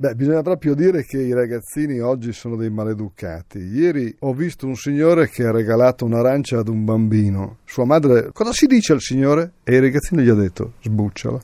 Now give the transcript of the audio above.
Beh, bisogna proprio dire che i ragazzini oggi sono dei maleducati. Ieri ho visto un signore che ha regalato un'arancia ad un bambino. Sua madre, cosa si dice al signore? E il ragazzino gli ha detto, sbucciala.